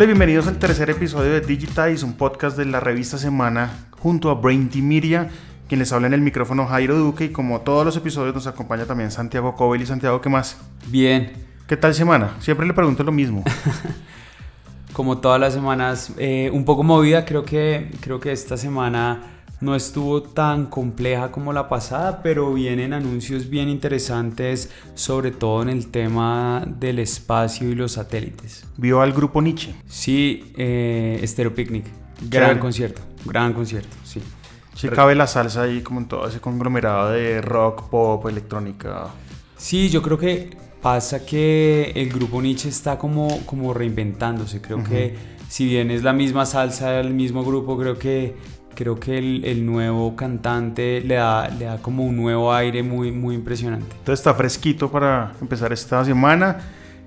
Hola y bienvenidos al tercer episodio de Digitize, un podcast de la revista Semana junto a Brain Media, quien les habla en el micrófono Jairo Duque y como todos los episodios nos acompaña también Santiago Cobel y Santiago, ¿qué más? Bien. ¿Qué tal semana? Siempre le pregunto lo mismo. como todas las semanas, eh, un poco movida, creo que, creo que esta semana no estuvo tan compleja como la pasada, pero vienen anuncios bien interesantes, sobre todo en el tema del espacio y los satélites. ¿Vio al grupo Nietzsche? Sí, eh, Stereo Picnic. Gran concierto, gran concierto, sí. Sí, cabe la salsa ahí como en todo ese conglomerado de rock, pop, electrónica. Sí, yo creo que pasa que el grupo Nietzsche está como, como reinventándose. Creo que si bien es la misma salsa del mismo grupo, creo que creo que el, el, nuevo cantante le da, le da como un nuevo aire muy, muy impresionante. Entonces está fresquito para empezar esta semana.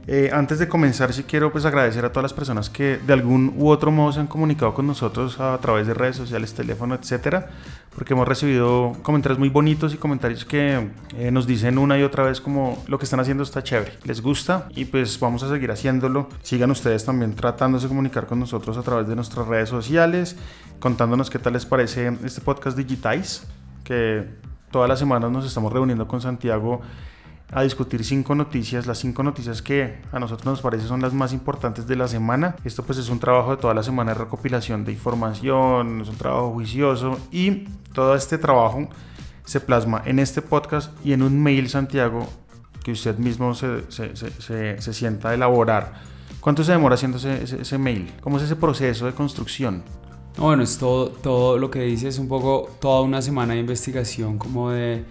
Eh, antes de comenzar, sí quiero pues agradecer a todas las personas que de algún u otro modo se han comunicado con nosotros a través de redes sociales, teléfono, etcétera, porque hemos recibido comentarios muy bonitos y comentarios que eh, nos dicen una y otra vez como lo que están haciendo está chévere, les gusta y pues vamos a seguir haciéndolo. Sigan ustedes también tratándose de comunicar con nosotros a través de nuestras redes sociales, contándonos qué tal les parece este podcast Digitize, que todas las semanas nos estamos reuniendo con Santiago a discutir cinco noticias, las cinco noticias que a nosotros nos parece son las más importantes de la semana. Esto pues es un trabajo de toda la semana de recopilación de información, es un trabajo juicioso y todo este trabajo se plasma en este podcast y en un mail, Santiago, que usted mismo se, se, se, se sienta a elaborar. ¿Cuánto se demora haciendo ese, ese, mail? ¿Cómo es ese proceso de construcción? Bueno, es todo, todo lo que dice, es un poco toda una semana de investigación como de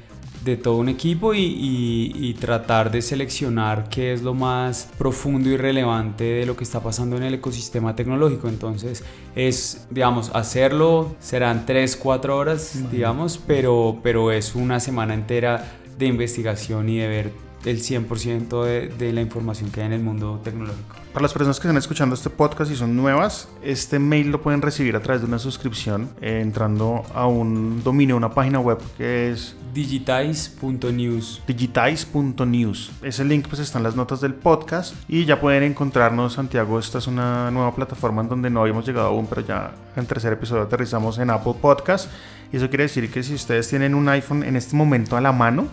de todo un equipo y, tratar de seleccionar qué es lo más profundo y relevante de lo que está pasando en el ecosistema tecnológico. Entonces es, digamos, hacerlo serán 3, 4 horas, digamos, pero, pero es una semana entera de investigación y de ver el 100% de, de, la información que hay en el mundo tecnológico. Para las personas que están escuchando este podcast y son nuevas, este mail lo pueden recibir a través de una suscripción eh, entrando a un dominio, una página web que es digitize.news. Digitize.news. Ese link pues está en las notas del podcast y ya pueden encontrarnos, Santiago, esta es una nueva plataforma en donde no habíamos llegado aún, pero ya en tercer episodio aterrizamos en Apple Podcast. Y eso quiere decir que si ustedes tienen un iPhone en este momento a la mano,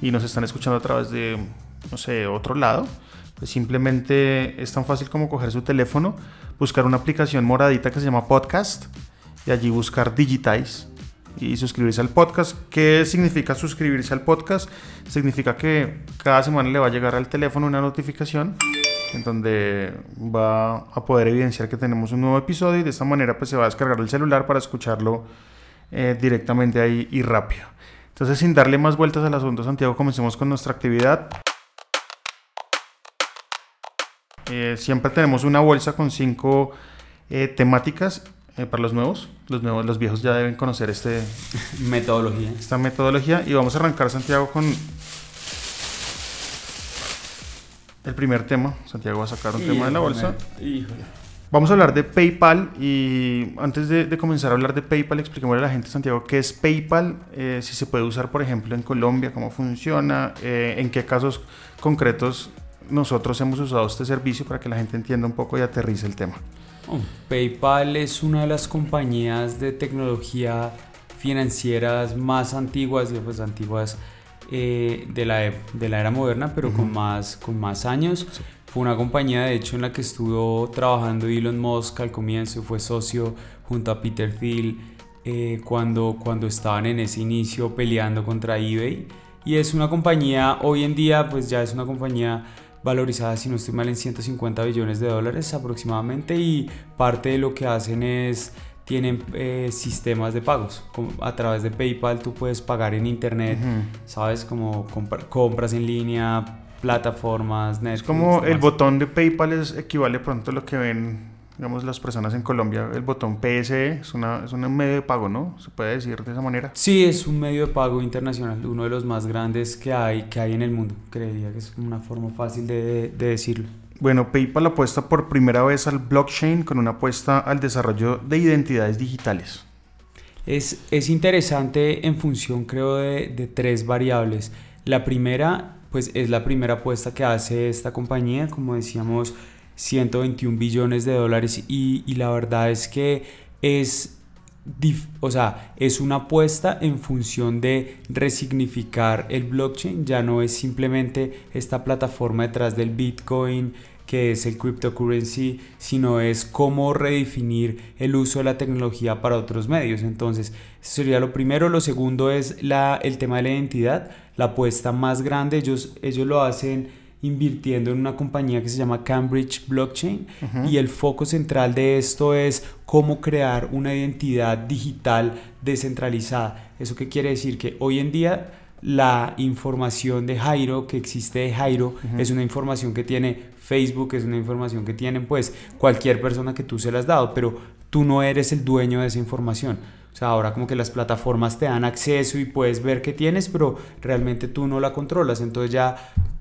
y nos están escuchando a través de, no sé, otro lado, pues simplemente es tan fácil como coger su teléfono, buscar una aplicación moradita que se llama Podcast y allí buscar Digitize y suscribirse al podcast. ¿Qué significa suscribirse al podcast? Significa que cada semana le va a llegar al teléfono una notificación en donde va a poder evidenciar que tenemos un nuevo episodio y de esta manera pues se va a descargar el celular para escucharlo eh, directamente ahí y rápido. Entonces, sin darle más vueltas al asunto, Santiago, comencemos con nuestra actividad. Eh, siempre tenemos una bolsa con cinco eh, temáticas eh, para los nuevos. Los nuevos, los viejos ya deben conocer este metodología. Esta metodología y vamos a arrancar Santiago con el primer tema. Santiago va a sacar un tema de la bolsa. Vamos a hablar de PayPal y antes de, comenzar a hablar de PayPal, expliquemos a la gente, Santiago, qué es PayPal, eh, si se puede usar, por ejemplo, en Colombia, cómo funciona, eh, en qué casos concretos nosotros hemos usado este servicio para que la gente entienda un poco y aterrice el tema. Oh, PayPal es una de las compañías de tecnología financieras más antiguas, pues antiguas eh, de, la, de la era moderna, pero con, más, con más años. Fue una compañía, de hecho, en la que estuvo trabajando Elon Musk al comienzo, fue socio junto a Peter Thiel eh, cuando, cuando estaban en ese inicio peleando contra eBay. Y es una compañía, hoy en día, pues ya es una compañía valorizada, si no estoy mal, en 150 billones de dólares aproximadamente. Y parte de lo que hacen es tienen eh, sistemas de pagos. A través de PayPal tú puedes pagar en internet, ¿sabes? Como compras en línea, plataformas, Netflix. Es como el botón de PayPal es, equivale pronto a lo que ven, digamos, las personas en Colombia. El botón PSE es, una, es un medio de pago, ¿no? ¿Se puede decir de esa manera? Sí, es un medio de pago internacional, uno de los más grandes que hay, que hay en el mundo. Creería que es una forma fácil de, de decirlo. Bueno, PayPal apuesta por primera vez al blockchain con una apuesta al desarrollo de identidades digitales. Es, es interesante en función, creo, de, de tres variables. La primera pues es la primera apuesta que hace esta compañía. Como decíamos, 121 billones de dólares y, la verdad es que es o sea, es una apuesta en función de resignificar el blockchain, ya no es simplemente esta plataforma detrás del Bitcoin que es el cryptocurrency, sino es cómo redefinir el uso de la tecnología para otros medios. Entonces, eso sería lo primero. Lo segundo es la, el tema de la identidad, la apuesta más grande. Ellos, ellos lo hacen invirtiendo en una compañía que se llama Cambridge Blockchain y el foco central de esto es cómo crear una identidad digital descentralizada. ¿Eso qué quiere decir? Que hoy en día la información de Jairo, que existe de Jairo, es una información que tiene Facebook, es una información que tienen pues cualquier persona que tú se la has dado, pero tú no eres el dueño de esa información. O sea, ahora como que las plataformas te dan acceso y puedes ver qué tienes, pero realmente tú no la controlas. Entonces ya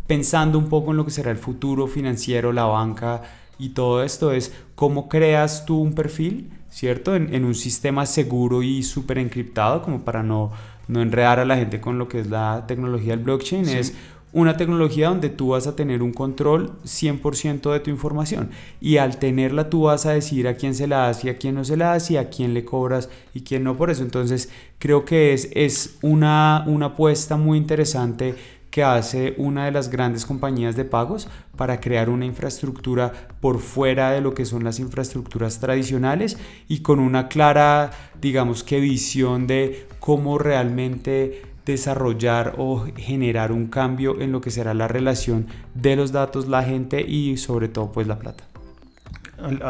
pensando un poco en lo que será el futuro financiero, la banca y todo esto, es cómo creas tú un perfil, ¿cierto? En, un sistema seguro y súper encriptado, como para no, no enredar a la gente con lo que es la tecnología del blockchain. Es una tecnología donde tú vas a tener un control 100% de tu información y al tenerla tú vas a decir a quién se la das y a quién no se la das y a quién le cobras y quién no por eso. Entonces creo que es, es una, una apuesta muy interesante que hace una de las grandes compañías de pagos para crear una infraestructura por fuera de lo que son las infraestructuras tradicionales y con una clara, digamos que visión de cómo realmente desarrollar o generar un cambio en lo que será la relación de los datos, la gente y sobre todo pues la plata.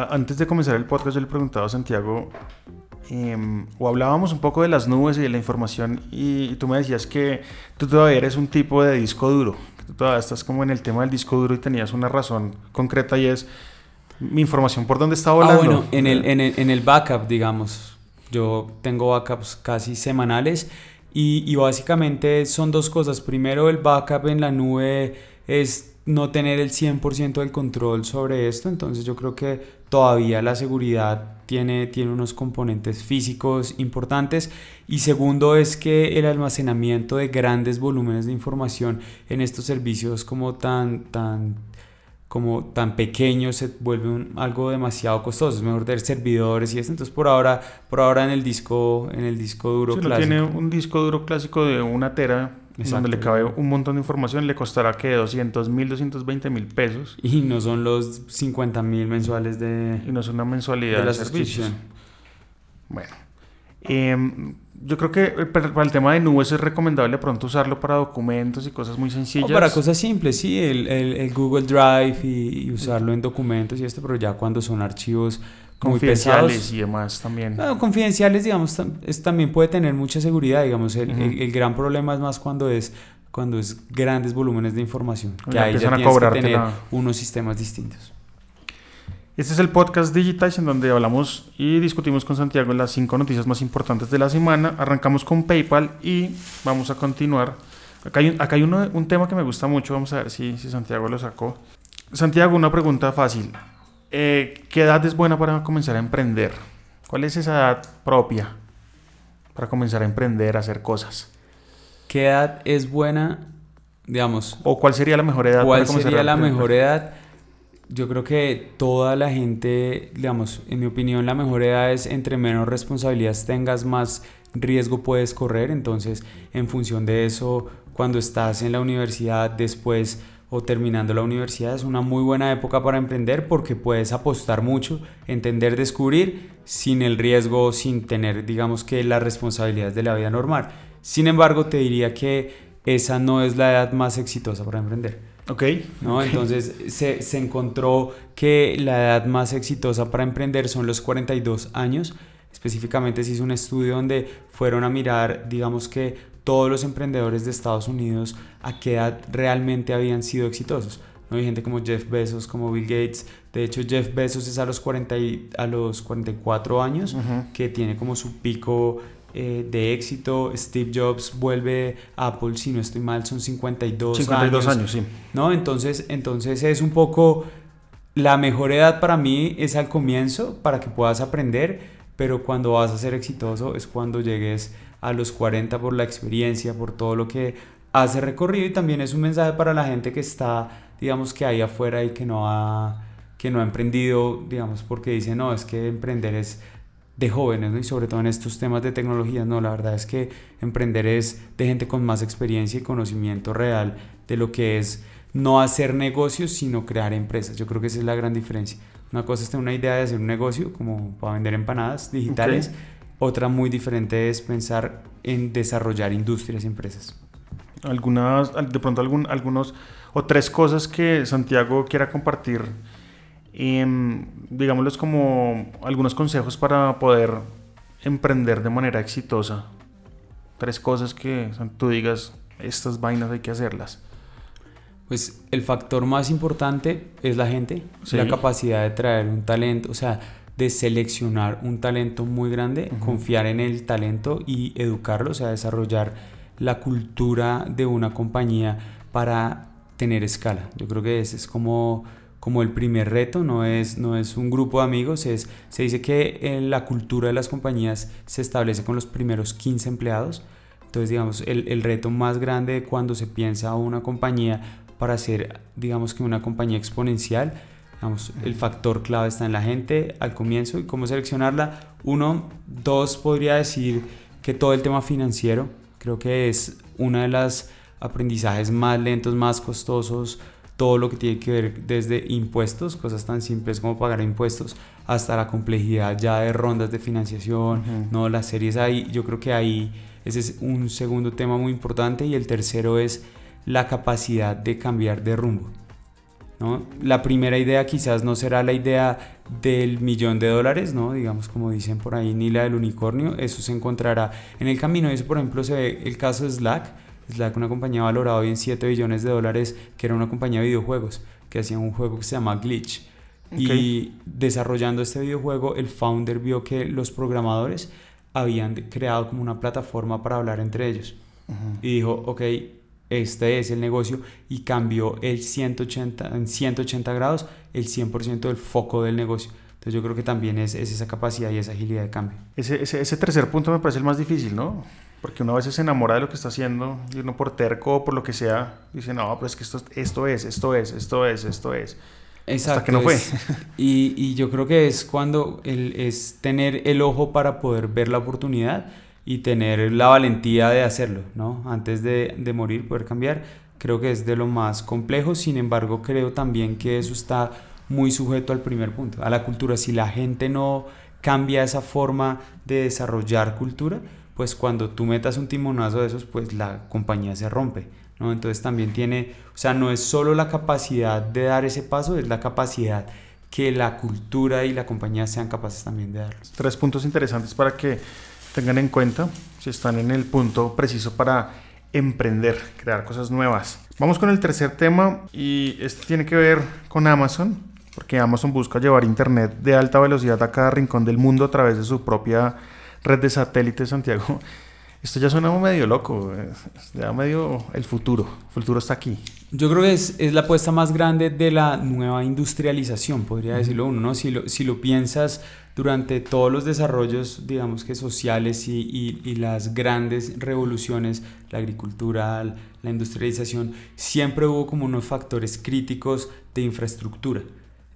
Antes de comenzar el podcast yo le preguntaba a Santiago Em, o hablábamos un poco de las nubes y de la información y, tú me decías que tú todavía eres un tipo de disco duro, que tú todavía estás como en el tema del disco duro y tenías una razón concreta y es mi información por dónde está volando. Ah, bueno, en el, en el, en el backup, digamos, yo tengo backups casi semanales y, y básicamente son dos cosas. Primero, el backup en la nube es no tener el 100% del control sobre esto, entonces yo creo que todavía la seguridad tiene, tiene unos componentes físicos importantes y segundo es que el almacenamiento de grandes volúmenes de información en estos servicios como tan, tan, como tan pequeños se vuelve algo demasiado costoso, es mejor tener servidores y esto, entonces por ahora, por ahora en el disco, en el disco duro clásico. Tiene un disco duro clásico de una tera donde le cabe un montón de información, le costará que 200 mil, 220 mil pesos. Y no son los 50 mil mensuales de... Y no es una mensualidad de la suscripción. Bueno, em, yo creo que eh, para el tema de nubes es recomendable pronto usarlo para documentos y cosas muy sencillas. O para cosas simples, sí, el, el, Google Drive y, y, usarlo en documentos y esto, pero ya cuando son archivos confidenciales y demás también. confidenciales, digamos, es, también puede tener mucha seguridad, digamos, el, el, gran problema es más cuando es cuando es grandes volúmenes de información, que ahí ya tienes que tener unos sistemas distintos. Este es el podcast Digitize en donde hablamos y discutimos con Santiago las cinco noticias más importantes de la semana. Arrancamos con PayPal y vamos a continuar. Acá hay, acá hay uno, un tema que me gusta mucho, vamos a ver si, si Santiago lo sacó. Santiago, una pregunta fácil. Eh, ¿qué edad es buena para comenzar a emprender? ¿Cuál es esa edad propia para comenzar a emprender, a hacer cosas? ¿Qué edad es buena, digamos? ¿O cuál sería la mejor edad? ¿Cuál sería la mejor edad? Yo creo que toda la gente, digamos, en mi opinión, la mejor edad es entre menos responsabilidades tengas, más riesgo puedes correr. Entonces, en función de eso, cuando estás en la universidad, después o terminando la universidad es una muy buena época para emprender porque puedes apostar mucho, entender, descubrir sin el riesgo, sin tener, digamos que, las responsabilidades de la vida normal. Sin embargo, te diría que esa no es la edad más exitosa para emprender. Ok. ¿no? Entonces se, se encontró que la edad más exitosa para emprender son los 42 años. Específicamente se hizo un estudio donde fueron a mirar, digamos que todos los emprendedores de Estados Unidos a qué edad realmente habían sido exitosos. ¿no? Hay gente como Jeff Bezos, como Bill Gates. De hecho, Jeff Bezos es a los, 40 a los 44 años, que tiene como su pico eh, de éxito. Steve Jobs vuelve a Apple, si no estoy mal, son 52, 52 años. sí. ¿no? Entonces, entonces es un poco... La mejor edad para mí es al comienzo, para que puedas aprender, pero cuando vas a ser exitoso es cuando llegues a los 40 por la experiencia, por todo lo que hace recorrido y también es un mensaje para la gente que está, digamos que ahí afuera y que no ha, que no ha emprendido, digamos, porque dice, no, es que emprender es de jóvenes, ¿no? y sobre todo en estos temas de tecnología, no, la verdad es que emprender es de gente con más experiencia y conocimiento real de lo que es no hacer negocios, sino crear empresas. Yo creo que esa es la gran diferencia. Una cosa es tener una idea de hacer un negocio, como para vender empanadas digitales, otra muy diferente es pensar en desarrollar industrias y empresas. Algunas, de pronto algún, algunos o tres cosas que Santiago quiera compartir, eh, digámosles como algunos consejos para poder emprender de manera exitosa. Tres cosas que tú digas, estas vainas hay que hacerlas. Pues el factor más importante es la gente, la capacidad de traer un talento, o sea, de seleccionar un talento muy grande, confiar en el talento y educarlo, o sea, desarrollar la cultura de una compañía para tener escala. Yo creo que ese es como, como el primer reto, no es, no es un grupo de amigos, es, se dice que en la cultura de las compañías se establece con los primeros 15 empleados. Entonces, digamos, el, el reto más grande cuando se piensa una compañía para ser, digamos que una compañía exponencial, Vamos, el factor clave está en la gente al comienzo y cómo seleccionarla. Uno, dos, podría decir que todo el tema financiero creo que es uno de los aprendizajes más lentos, más costosos, todo lo que tiene que ver desde impuestos, cosas tan simples como pagar impuestos, hasta la complejidad ya de rondas de financiación, no las series ahí, yo creo que ahí ese es un segundo tema muy importante y el tercero es la capacidad de cambiar de rumbo. La primera idea quizás no será la idea del millón de dólares, ¿no? digamos como dicen por ahí, ni la del unicornio, eso se encontrará en el camino. Eso, por ejemplo, se ve el caso de Slack. Slack, una compañía valorada hoy en 7 billones de dólares, que era una compañía de videojuegos, que hacía un juego que se llama Glitch. Y desarrollando este videojuego, el founder vio que los programadores habían creado como una plataforma para hablar entre ellos. Y dijo, ok, este es el negocio y cambió el 180, en 180 grados el 100% del foco del negocio. Entonces yo creo que también es, esa capacidad y esa agilidad de cambio. Ese, ese, tercer punto me parece el más difícil, ¿no? Porque uno a veces se enamora de lo que está haciendo y uno por terco o por lo que sea dice, no, pero es que esto, esto es, esto es, esto es, esto es. Exacto. Hasta que no fue. y, y, yo creo que es cuando el, es tener el ojo para poder ver la oportunidad y tener la valentía de hacerlo, ¿no? Antes de, de, morir, poder cambiar, creo que es de lo más complejo, sin embargo creo también que eso está muy sujeto al primer punto, a la cultura. Si la gente no cambia esa forma de desarrollar cultura, pues cuando tú metas un timonazo de esos, pues la compañía se rompe. ¿no? Entonces también tiene, o sea, no es solo la capacidad de dar ese paso, es la capacidad que la cultura y la compañía sean capaces también de dar. Tres puntos interesantes para que tengan en cuenta si están en el punto preciso para emprender, crear cosas nuevas. Vamos con el tercer tema y este tiene que ver con Amazon, porque Amazon busca llevar Internet de alta velocidad a cada rincón del mundo a través de su propia red de satélites, Santiago. Esto ya suena medio loco, ya medio el futuro, el futuro está aquí. Yo creo que es, es la apuesta más grande de la nueva industrialización, podría decirlo uno, ¿no? Si lo, si lo piensas durante todos los desarrollos, digamos que sociales y, y, y las grandes revoluciones, la agricultura, la industrialización, siempre hubo como unos factores críticos de infraestructura.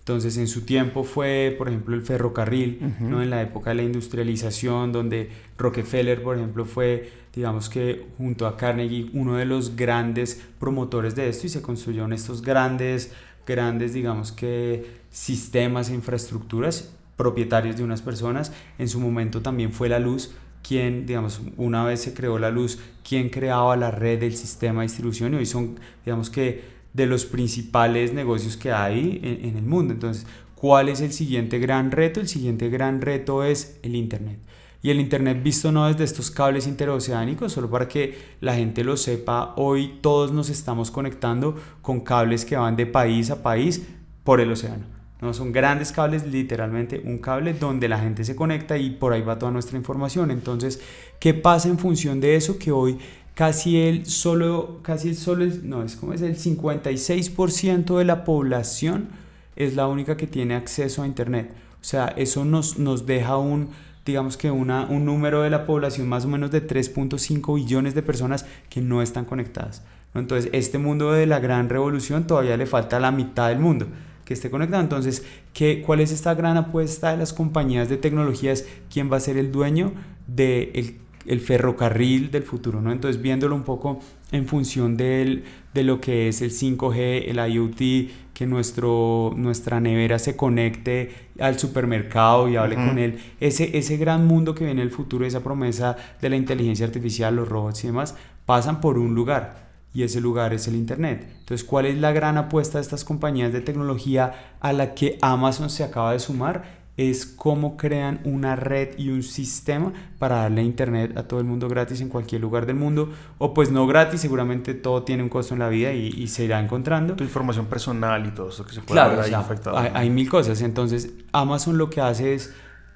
Entonces, en su tiempo fue, por ejemplo, el ferrocarril, ¿no? En la época de la industrialización, donde Rockefeller, por ejemplo, fue, digamos que junto a Carnegie, uno de los grandes promotores de esto y se construyeron estos grandes, grandes, digamos que sistemas e infraestructuras propietarios de unas personas. En su momento también fue la luz quien, digamos, una vez se creó la luz, quien creaba la red del sistema de distribución y hoy son, digamos que de los principales negocios que hay en, el mundo. Entonces, ¿cuál es el siguiente gran reto? El siguiente gran reto es el Internet. Y el Internet visto no desde estos cables interoceánicos, solo para que la gente lo sepa, hoy todos nos estamos conectando con cables que van de país a país por el océano. ¿no? Son grandes cables, literalmente un cable donde la gente se conecta y por ahí va toda nuestra información. Entonces, ¿qué pasa en función de eso? Que hoy casi el solo, casi el solo, no, es como es el 56% de la población es la única que tiene acceso a Internet. O sea, eso nos, nos deja un, digamos que una, un número de la población más o menos de 3.5 billones de personas que no están conectadas. Entonces, este mundo de la gran revolución todavía le falta la mitad del mundo. que esté conectado. Entonces, ¿qué, ¿cuál es esta gran apuesta de las compañías de tecnologías? ¿Quién va a ser el dueño del el ferrocarril del futuro? ¿no? Entonces, viéndolo un poco en función del, de lo que es el 5G, el IoT, que nuestro, nuestra nevera se conecte al supermercado y hable con él. Ese, ese gran mundo que viene en el futuro, esa promesa de la inteligencia artificial, los robots y demás, pasan por un lugar y ese lugar es el Internet. Entonces, ¿cuál es la gran apuesta de estas compañías de tecnología a la que Amazon se acaba de sumar? Es cómo crean una red y un sistema para darle Internet a todo el mundo gratis en cualquier lugar del mundo. O pues no gratis, seguramente todo tiene un costo en la vida y, se irá encontrando. Tu información personal y todo eso que se puede claro, ver ahí afectado. Hay, hay mil cosas. Entonces, Amazon lo que hace es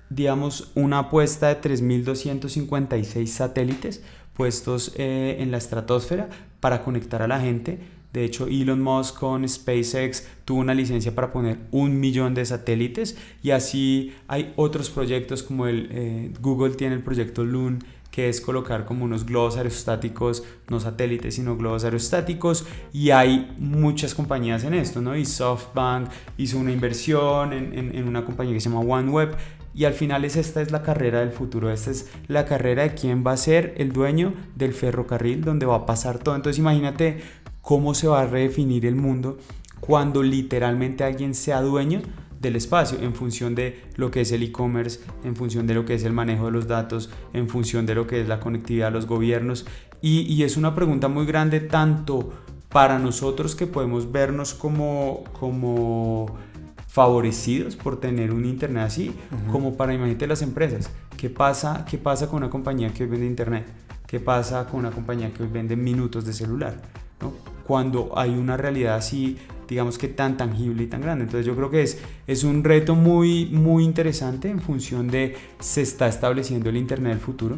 digamos, una apuesta de 3.256 satélites puestos eh, en la estratosfera para conectar a la gente. De hecho, Elon Musk con SpaceX tuvo una licencia para poner un millón de satélites y así hay otros proyectos como el eh, Google tiene el proyecto Loon que es colocar como unos globos aerostáticos, no satélites, sino globos aerostáticos, y hay muchas compañías en esto, ¿no? Y SoftBank hizo una inversión en, en, en una compañía que se llama OneWeb, y al final es esta es la carrera del futuro, esta es la carrera de quién va a ser el dueño del ferrocarril donde va a pasar todo. Entonces imagínate cómo se va a redefinir el mundo cuando literalmente alguien sea dueño del espacio en función de lo que es el e-commerce, en función de lo que es el manejo de los datos, en función de lo que es la conectividad a los gobiernos. Y, y es una pregunta muy grande tanto para nosotros que podemos vernos como, como favorecidos por tener un internet así, como para imagínate las empresas. ¿Qué pasa, ¿Qué pasa con una compañía que hoy vende internet? ¿Qué pasa con una compañía que hoy vende minutos de celular? ¿No? Cuando hay una realidad así, digamos que tan tangible y tan grande. Entonces yo creo que es, es un reto muy, muy interesante en función de se está estableciendo el internet del futuro.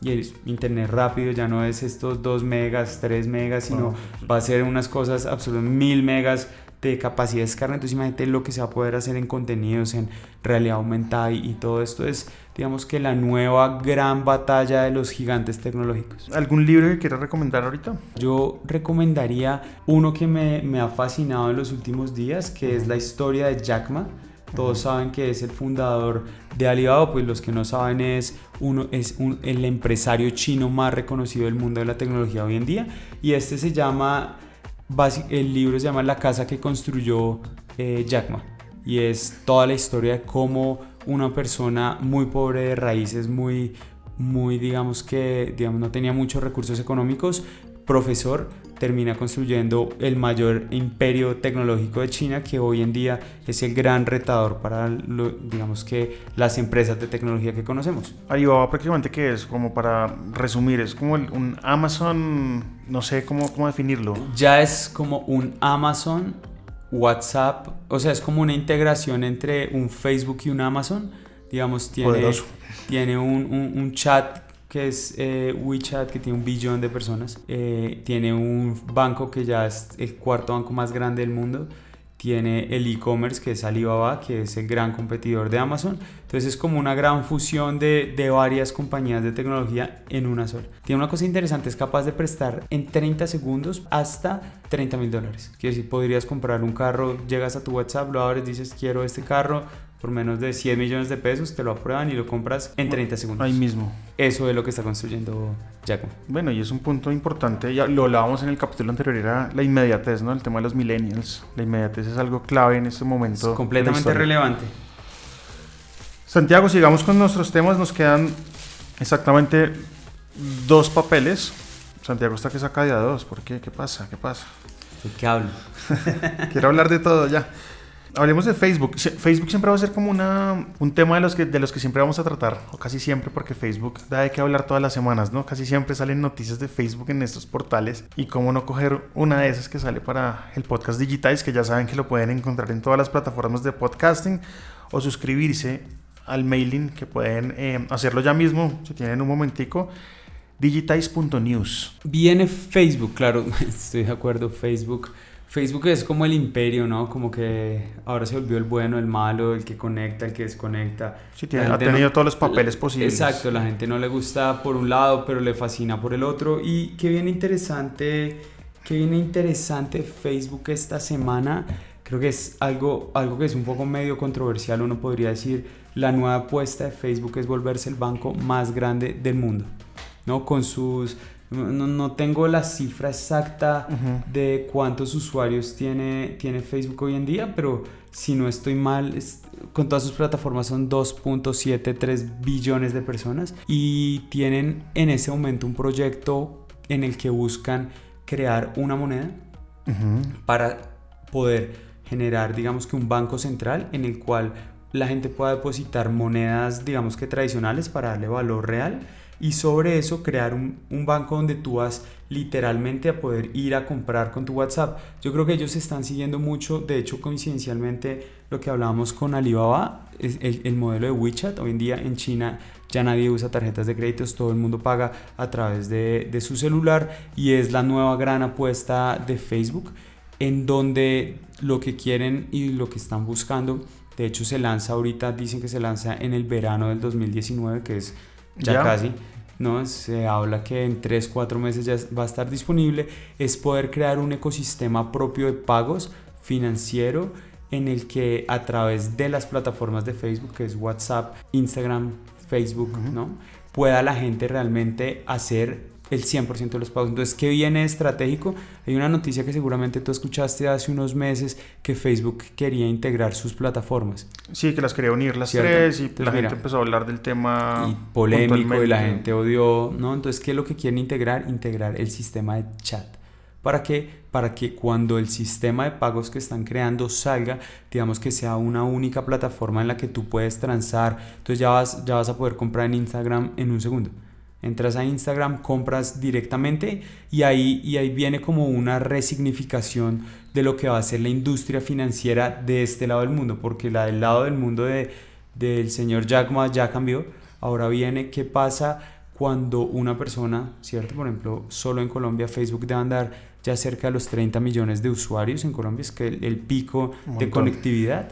Y el internet rápido ya no es estos 2 megas, 3 megas, sino va a ser unas cosas absolutamente mil megas de capacidad de descarga. Entonces imagínate lo que se va a poder hacer en contenidos, en realidad aumentada y, todo esto es, digamos que la nueva gran batalla de los gigantes tecnológicos. ¿Algún libro que quieras recomendar ahorita? Yo recomendaría uno que me, me ha fascinado en los últimos días, que es la historia de Jack Ma. Todos saben que es el fundador de Alibaba, pues los que no saben es uno es el empresario chino más reconocido del mundo de la tecnología hoy en día y este se llama el libro se llama La casa que construyó eh, y es toda la historia de cómo una persona muy pobre de raíces, muy, muy digamos que digamos, no tenía muchos recursos económicos, profesor, termina construyendo el mayor imperio tecnológico de China que hoy en día es el gran retador para digamos que las empresas de tecnología que conocemos. Alibaba prácticamente que es como para resumir es como un Amazon no sé cómo, cómo definirlo. Ya es como un Amazon WhatsApp, o sea, es como una integración entre un Facebook y un Amazon. Digamos, tiene, tiene un, un, un, chat que es eh, WeChat, que tiene un billón de personas. Eh, tiene un banco que ya es el cuarto banco más grande del mundo. Tiene el e-commerce, que es Alibaba, que es el gran competidor de Amazon. Entonces es como una gran fusión de, de varias compañías de tecnología en una sola. Tiene una cosa interesante, es capaz de prestar en 30 segundos hasta 30 mil dólares. Quiere decir, podrías comprar un carro, llegas a tu WhatsApp, lo abres, dices quiero este carro, por menos de 100 millones de pesos, te lo aprueban y lo compras en 30 segundos. Ahí mismo. Eso es lo que está construyendo Jack. Bueno, y es un punto importante, ya lo hablábamos en el capítulo anterior, era la inmediatez, ¿no? El tema de los millennials. La inmediatez es algo clave en este momento. Es completamente relevante. Santiago, sigamos con nuestros temas. Nos quedan exactamente dos papeles. Santiago está que saca de a dos. ¿Por qué? ¿Qué pasa? ¿Qué pasa? ¿De qué hablo? Quiero hablar de todo ya. Hablemos de Facebook. Facebook siempre va a ser como una, un tema de los, que, de los que siempre vamos a tratar, o casi siempre, porque Facebook da de qué hablar todas las semanas, ¿no? Casi siempre salen noticias de Facebook en estos portales. Y cómo no coger una de esas que sale para el podcast Digitize, que ya saben que lo pueden encontrar en todas las plataformas de podcasting, o suscribirse al mailing, que pueden eh, hacerlo ya mismo, si tienen un momentico digitize.news. Viene Facebook, claro, estoy de acuerdo, Facebook Facebook es como el imperio, ¿no? Como que ahora se volvió el bueno, el malo, el que conecta, el que desconecta. Sí, tiene, ha tenido todos los papeles posibles. Exacto, la gente no le gusta por un lado, pero le fascina por el otro. Y qué bien interesante, qué bien interesante Facebook esta semana creo que es algo, algo que es un poco medio controversial. Uno podría decir, la nueva apuesta de Facebook es volverse el banco más grande del mundo, ¿no? Con sus... No, no tengo la cifra exacta de cuántos usuarios tiene, tiene Facebook hoy en día, pero si no estoy mal, con todas sus plataformas son 2.73 billones de personas y tienen en ese momento un proyecto en el que buscan crear una moneda para poder generar, digamos que un banco central en el cual la gente pueda depositar monedas, digamos que tradicionales para darle valor real y sobre eso crear un, un, banco donde tú vas literalmente a poder ir a comprar con tu WhatsApp. Yo creo que ellos están siguiendo mucho, de hecho coincidencialmente lo que hablábamos con Alibaba, es el, el, modelo de WeChat. Hoy en día en China ya nadie usa tarjetas de créditos, todo el mundo paga a través de, de su celular y es la nueva gran apuesta de Facebook en donde lo que quieren y lo que están buscando, de hecho se lanza ahorita, dicen que se lanza en el verano del 2019, que es ya, casi, ¿no? Se habla que en 3, 4 meses ya va a estar disponible, es poder crear un ecosistema propio de pagos financiero en el que a través de las plataformas de Facebook, que es WhatsApp, Instagram, Facebook, ¿no? Pueda la gente realmente hacer el 100% de los pagos. Entonces, ¿qué viene estratégico? Hay una noticia que seguramente tú escuchaste hace unos meses que Facebook quería integrar sus plataformas. Sí, que las quería unir las tres y la gente empezó a hablar del tema y polémico y la gente odió, ¿no? Entonces, ¿qué es lo que quieren integrar? Integrar el sistema de chat. ¿Para qué? Para que cuando el sistema de pagos que están creando salga, digamos que sea una única plataforma en la que tú puedes transar. Entonces ya vas, ya vas a poder comprar en Instagram en un segundo. Entras a Instagram, compras directamente y ahí, y ahí viene como una resignificación de lo que va a ser la industria financiera de este lado del mundo, porque la del lado del mundo de, del señor Jack Ma ya cambió. Ahora viene qué pasa cuando una persona, ¿cierto? Por ejemplo, solo en Colombia Facebook debe andar ya cerca de los 30 millones de usuarios en Colombia, es que el, el pico de conectividad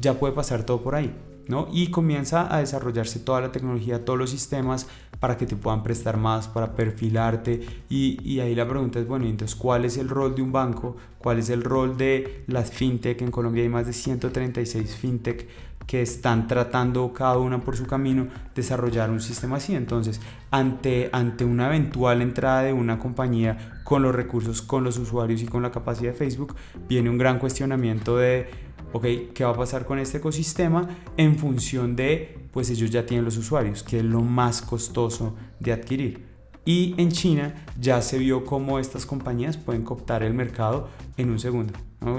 ya puede pasar todo por ahí. ¿no? Y comienza a desarrollarse toda la tecnología, todos los sistemas para que te puedan prestar más, para perfilarte. Y, y, ahí la pregunta es, bueno, entonces, ¿cuál es el rol de un banco? ¿Cuál es el rol de las fintech? En Colombia hay más de 136 fintech que están tratando cada una por su camino desarrollar un sistema así. Entonces, ante, ante una eventual entrada de una compañía con los recursos, con los usuarios y con la capacidad de Facebook, viene un gran cuestionamiento de ok, ¿qué va a pasar con este ecosistema en función de, pues ellos ya tienen los usuarios, que es lo más costoso de adquirir? Y en China ya se vio cómo estas compañías pueden cooptar el mercado en un segundo.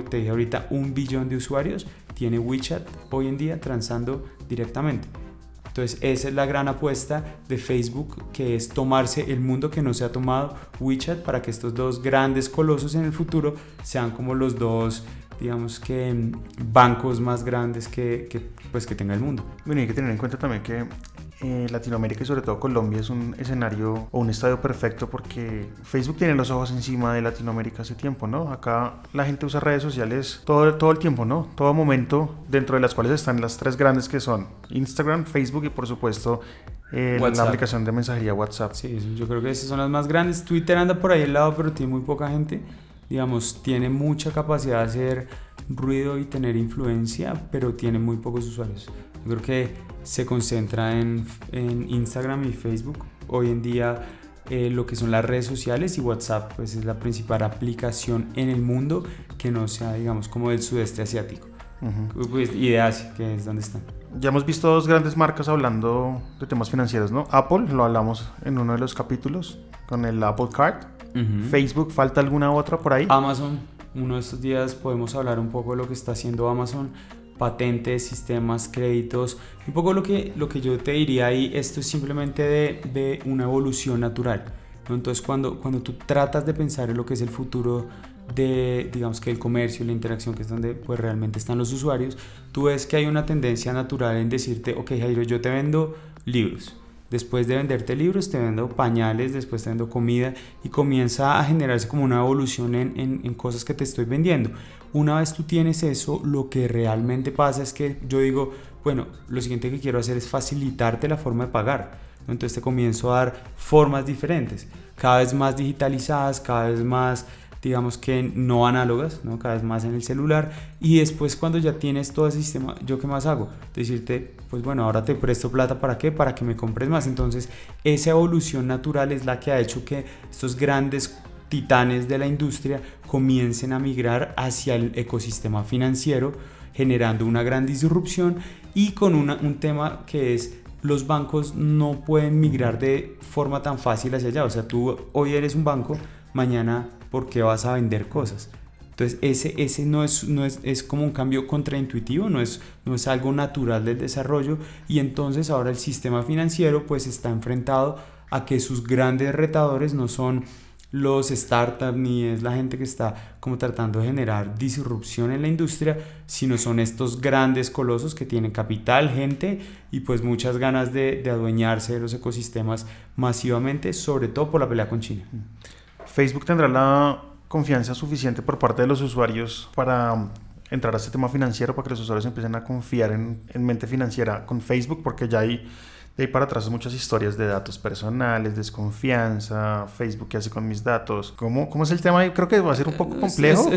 Te dije ahorita, un billón de usuarios tiene WeChat hoy en día transando directamente. Entonces esa es la gran apuesta de Facebook, que es tomarse el mundo que no se ha tomado WeChat para que estos dos grandes colosos en el futuro sean como los dos digamos que bancos más grandes que, que, pues, que tenga el mundo. Bueno, hay que tener en cuenta también que eh, Latinoamérica y sobre todo Colombia es un escenario o un estadio perfecto porque Facebook tiene los ojos encima de Latinoamérica hace tiempo, ¿no? Acá la gente usa redes sociales todo, todo el tiempo, ¿no? Todo momento, dentro de las cuales están las tres grandes que son Instagram, Facebook y por supuesto eh, la aplicación de mensajería WhatsApp. Sí, yo creo que esas son las más grandes. Twitter anda por ahí al lado, pero tiene muy poca gente digamos, tiene mucha capacidad de hacer ruido y tener influencia, pero tiene muy pocos usuarios. Yo creo que se concentra en, en Instagram y Facebook. Hoy en día eh, lo que son las redes sociales y WhatsApp pues es la principal aplicación en el mundo que no sea, digamos, como del sudeste asiático. pues, y de Asia, que es donde están. Ya hemos visto dos grandes marcas hablando de temas financieros, ¿no? Apple, lo hablamos en uno de los capítulos con el Apple Card Facebook, ¿falta alguna otra por ahí? Amazon, uno de estos días podemos hablar un poco de lo que está haciendo Amazon, patentes, sistemas, créditos, un poco lo que, lo que yo te diría ahí, esto es simplemente de, de una evolución natural. Entonces cuando, cuando tú tratas de pensar en lo que es el futuro de, digamos que el comercio, la interacción, que es donde pues realmente están los usuarios, tú ves que hay una tendencia natural en decirte, ok Jairo, yo te vendo libros Después de venderte libros, te vendo pañales, después te vendo comida y comienza a generarse como una evolución en, en, cosas que te estoy vendiendo. Una vez tú tienes eso, lo que realmente pasa es que yo digo, bueno, lo siguiente que quiero hacer es facilitarte la forma de pagar. Entonces te comienzo a dar formas diferentes, cada vez más digitalizadas, cada vez más digamos que no análogas, ¿no? cada vez más en el celular. Y después cuando ya tienes todo ese sistema, ¿yo qué más hago? Decirte, pues bueno, ahora te presto plata para qué? Para que me compres más. Entonces, esa evolución natural es la que ha hecho que estos grandes titanes de la industria comiencen a migrar hacia el ecosistema financiero, generando una gran disrupción y con un tema que es los bancos no pueden migrar de forma tan fácil hacia allá. O sea, tú hoy eres un banco, mañana ¿por qué vas a vender cosas? Entonces, ese, ese no, es, no es, es, como un cambio contraintuitivo, no es, no es algo natural del desarrollo y entonces ahora el sistema financiero pues está enfrentado a que sus grandes retadores no son los startups ni es la gente que está como tratando de generar disrupción en la industria, sino son estos grandes colosos que tienen capital, gente y pues muchas ganas de, de adueñarse de los ecosistemas masivamente, sobre todo por la pelea con China. Facebook tendrá la confianza suficiente por parte de los usuarios para entrar a este tema financiero, para que los usuarios empiecen a confiar en, en mente financiera con Facebook, porque ya hay de ahí para atrás muchas historias de datos personales, desconfianza, Facebook qué hace con mis datos. ¿Cómo, cómo es el tema? Creo que va a ser un poco complejo.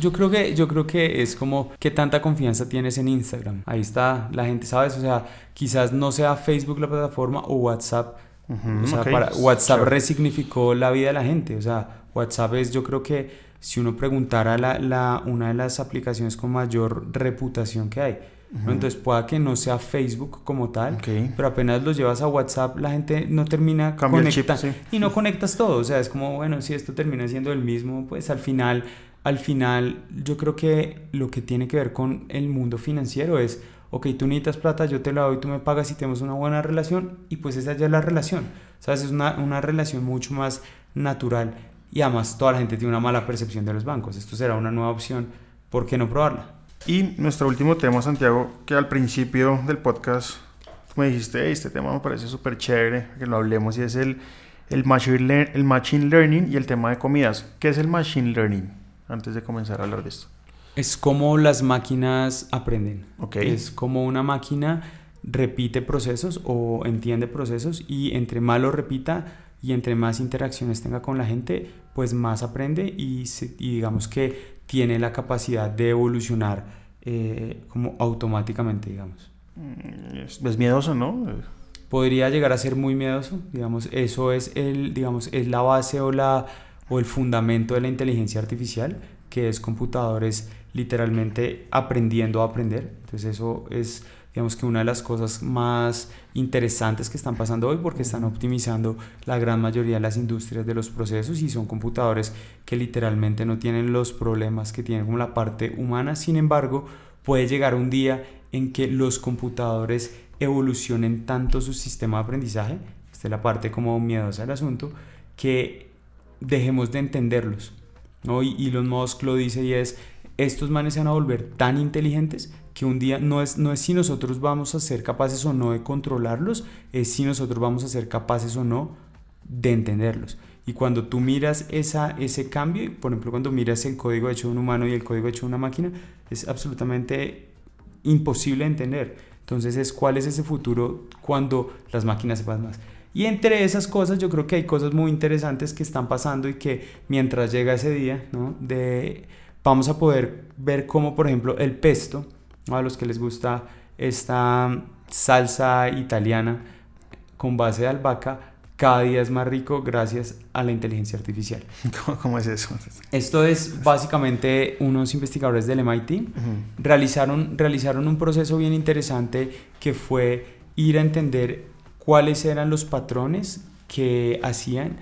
yo, creo que, yo creo que es como qué tanta confianza tienes en Instagram. Ahí está, la gente sabe, o sea, quizás no sea Facebook la plataforma o WhatsApp. O sea, para, WhatsApp resignificó la vida de la gente. O sea, WhatsApp es, yo creo que si uno preguntara la, la, una de las aplicaciones con mayor reputación que hay. Entonces pueda que no sea Facebook como tal, pero apenas lo llevas a WhatsApp, la gente no termina conectando y no conectas todo. O sea, es como, bueno, si esto termina siendo el mismo, pues al final, al final yo creo que lo que tiene que ver con el mundo financiero es, ok, tú necesitas plata, yo te la doy, tú me pagas y tenemos una buena relación y pues esa ya es la relación. ¿Sabes? Es una, una relación mucho más natural y además toda la gente tiene una mala percepción de los bancos. Esto será una nueva opción, ¿por qué no probarla? Y nuestro último tema, Santiago, que al principio del podcast me dijiste, este tema me parece súper chévere, que lo hablemos, y es el, el, machine el Machine Learning y el tema de comidas. ¿Qué es el Machine Learning? Antes de comenzar a hablar de esto. Es como las máquinas aprenden. Okay. Es como una máquina repite procesos o entiende procesos y entre más lo repita y entre más interacciones tenga con la gente, pues más aprende y, y digamos que tiene la capacidad de evolucionar eh, como automáticamente, digamos. Mm, es, miedoso, ¿no? Podría llegar a ser muy miedoso, digamos, eso es, el, digamos, es la base o, la, o el fundamento de la inteligencia artificial, que es computadores literalmente aprendiendo a aprender. Entonces eso es digamos que una de las cosas más interesantes que están pasando hoy porque están optimizando la gran mayoría de las industrias de los procesos y son computadores que literalmente no tienen los problemas que tienen como la parte humana. Sin embargo, puede llegar un día en que los computadores evolucionen tanto su sistema de aprendizaje, esta es la parte como miedosa del asunto, que dejemos de entenderlos. ¿no? Y Elon Musk lo dice y es, estos manes se van a volver tan inteligentes que un día no es, no es si nosotros vamos a ser capaces o no de controlarlos, es si nosotros vamos a ser capaces o no de entenderlos. Y cuando tú miras esa, ese cambio, por ejemplo, cuando miras el código hecho de un humano y el código hecho de una máquina, es absolutamente imposible de entender. Entonces es cuál es ese futuro cuando las máquinas sepan más. Y entre esas cosas yo creo que hay cosas muy interesantes que están pasando y que mientras llega ese día, ¿no? de, vamos a poder ver cómo, por ejemplo, el pesto, a los que les gusta esta salsa italiana con base de albahaca, cada día es más rico gracias a la inteligencia artificial. ¿Cómo, es eso? Esto es básicamente unos investigadores del MIT realizaron, realizaron un proceso bien interesante que fue ir a entender cuáles eran los patrones que hacían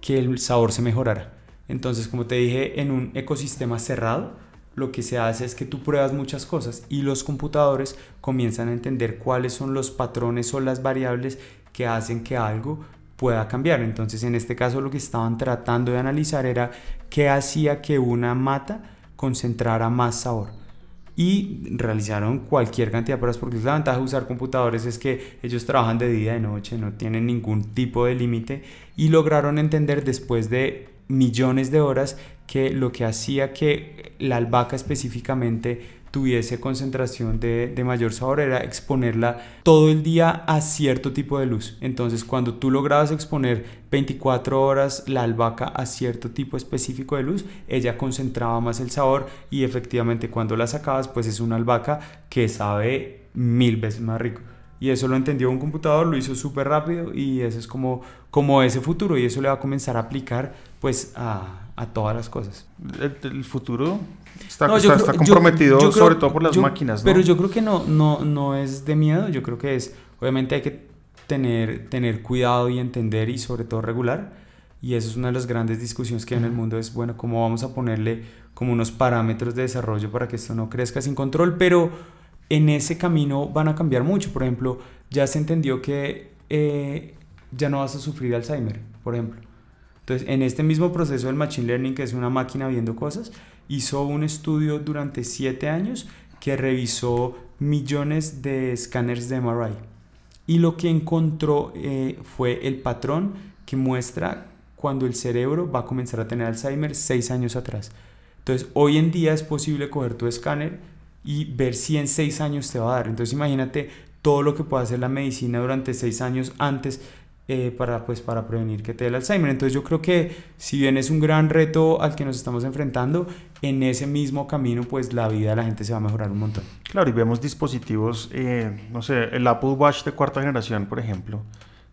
que el sabor se mejorara. Entonces, como te dije, en un ecosistema cerrado, lo que se hace es que tú pruebas muchas cosas y los computadores comienzan a entender cuáles son los patrones o las variables que hacen que algo pueda cambiar. Entonces, en este caso, lo que estaban tratando de analizar era qué hacía que una mata concentrara más sabor. Y realizaron cualquier cantidad de pruebas, porque la ventaja de usar computadores es que ellos trabajan de día y de noche, no tienen ningún tipo de límite, y lograron entender después de millones de horas que lo que hacía que la albahaca específicamente tuviese concentración de, de, mayor sabor era exponerla todo el día a cierto tipo de luz. Entonces cuando tú lograbas exponer 24 horas la albahaca a cierto tipo específico de luz, ella concentraba más el sabor y efectivamente cuando la sacabas pues es una albahaca que sabe mil veces más rico. Y eso lo entendió un computador, lo hizo súper rápido y eso es como, como ese futuro y eso le va a comenzar a aplicar pues a, a todas las cosas. El, futuro está, está, comprometido sobre todo por las máquinas, ¿no? Pero yo creo que no, no, no es de miedo, yo creo que es, obviamente hay que tener, tener cuidado y entender y sobre todo regular. Y eso es una de las grandes discusiones que hay en el mundo, es, bueno, cómo vamos a ponerle como unos parámetros de desarrollo para que esto no crezca sin control, pero en ese camino van a cambiar mucho. Por ejemplo, ya se entendió que eh, ya no vas a sufrir Alzheimer, por ejemplo. Entonces, en este mismo proceso del Machine Learning, que es una máquina viendo cosas, hizo un estudio durante siete años que revisó millones de escáneres de MRI. Y lo que encontró eh, fue el patrón que muestra cuando el cerebro va a comenzar a tener Alzheimer seis años atrás. Entonces, hoy en día es posible coger tu escáner, y ver si en seis años te va a dar. Entonces imagínate todo lo que puede hacer la medicina durante seis años antes eh, para, pues, para prevenir que te dé el Alzheimer. Entonces yo creo que si bien es un gran reto al que nos estamos enfrentando, en ese mismo camino pues la vida de la gente se va a mejorar un montón. Claro, y vemos dispositivos, eh, no sé, el Apple Watch de cuarta generación, por ejemplo,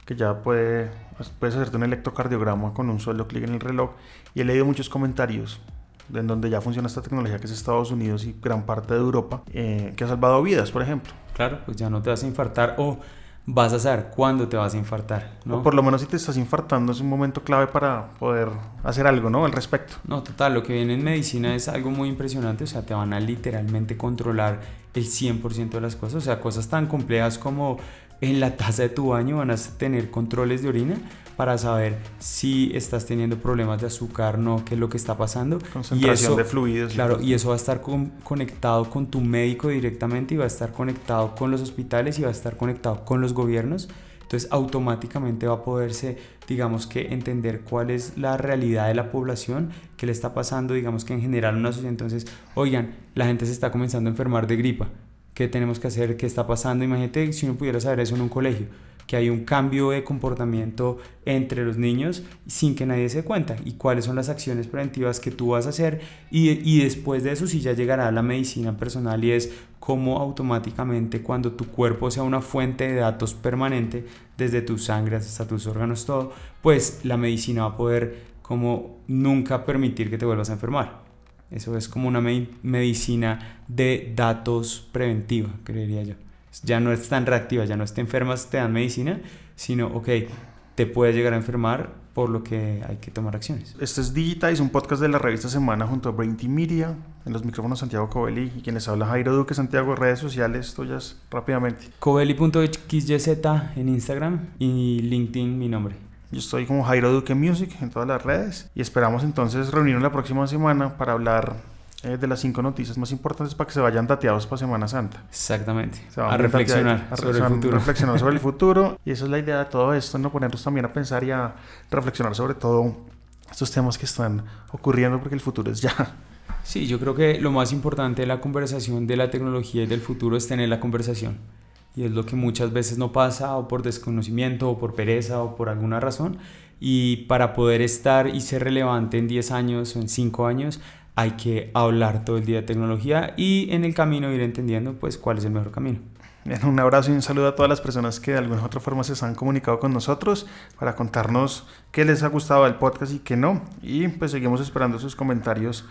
que ya puede, pues, puedes hacerte un electrocardiograma con un solo clic en el reloj. Y he leído muchos comentarios en donde ya funciona esta tecnología que es Estados Unidos y gran parte de Europa, eh, que ha salvado vidas, por ejemplo. Claro, pues ya no te vas a infartar o vas a saber cuándo te vas a infartar, ¿no? O por lo menos si te estás infartando es un momento clave para poder hacer algo, ¿no? Al respecto. No, total, lo que viene en medicina es algo muy impresionante, o sea, te van a literalmente controlar el 100% de las cosas, o sea, cosas tan complejas como en la taza de tu baño van a tener controles de orina para saber si estás teniendo problemas de azúcar, no, qué es lo que está pasando. Concentración de fluidos. Claro, y eso va a estar conectado con tu médico directamente y va a estar conectado con los hospitales y va a estar conectado con los gobiernos. Entonces automáticamente va a poderse, digamos que, entender cuál es la realidad de la población, qué le está pasando, digamos que en general una sociedad. Entonces, oigan, la gente se está comenzando a enfermar de gripa. ¿Qué tenemos que hacer? ¿Qué está pasando? Imagínate si uno pudiera saber eso en un colegio que hay un cambio de comportamiento entre los niños sin que nadie se cuenta y cuáles son las acciones preventivas que tú vas a hacer y, y después de eso sí ya llegará la medicina personal y es cómo automáticamente cuando tu cuerpo sea una fuente de datos permanente desde tu sangre hasta tus órganos todo pues la medicina va a poder como nunca permitir que te vuelvas a enfermar eso es como una medicina de datos preventiva creería yo ya no es tan reactiva, ya no te enfermas, te dan medicina, sino, ok, te puedes llegar a enfermar por lo que hay que tomar acciones. Este es es un podcast de la revista Semana junto a Brainty Media, en los micrófonos Santiago Covelli y quienes habla Jairo Duque Santiago, redes sociales tuyas rápidamente. Covelli.xyz en Instagram y LinkedIn mi nombre. Yo estoy como Jairo Duque Music en todas las redes y esperamos entonces reunirnos la próxima semana para hablar eh, de las cinco noticias más importantes para que se vayan dateados para Semana Santa. Exactamente. a reflexionar sobre el futuro. Reflexionar sobre el futuro. Y esa es la idea de todo esto, no ponernos también a pensar y a reflexionar sobre todo estos temas que están ocurriendo porque el futuro es ya. Sí, yo creo que lo más importante de la conversación de la tecnología y del futuro es tener la conversación. Y es lo que muchas veces no pasa o por desconocimiento o por pereza o por alguna razón. Y para poder estar y ser relevante en 10 años o en 5 años hay que hablar todo el día de tecnología y en el camino ir entendiendo pues cuál es el mejor camino. un abrazo y un saludo a todas las personas que de alguna u otra forma se han comunicado con nosotros para contarnos qué les ha gustado del podcast y qué no. Y pues seguimos esperando sus comentarios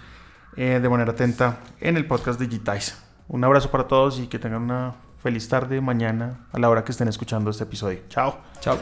eh, de manera atenta en el podcast Digitize. Un abrazo para todos y que tengan una feliz tarde, mañana, a la hora que estén escuchando este episodio. Chao. Chao.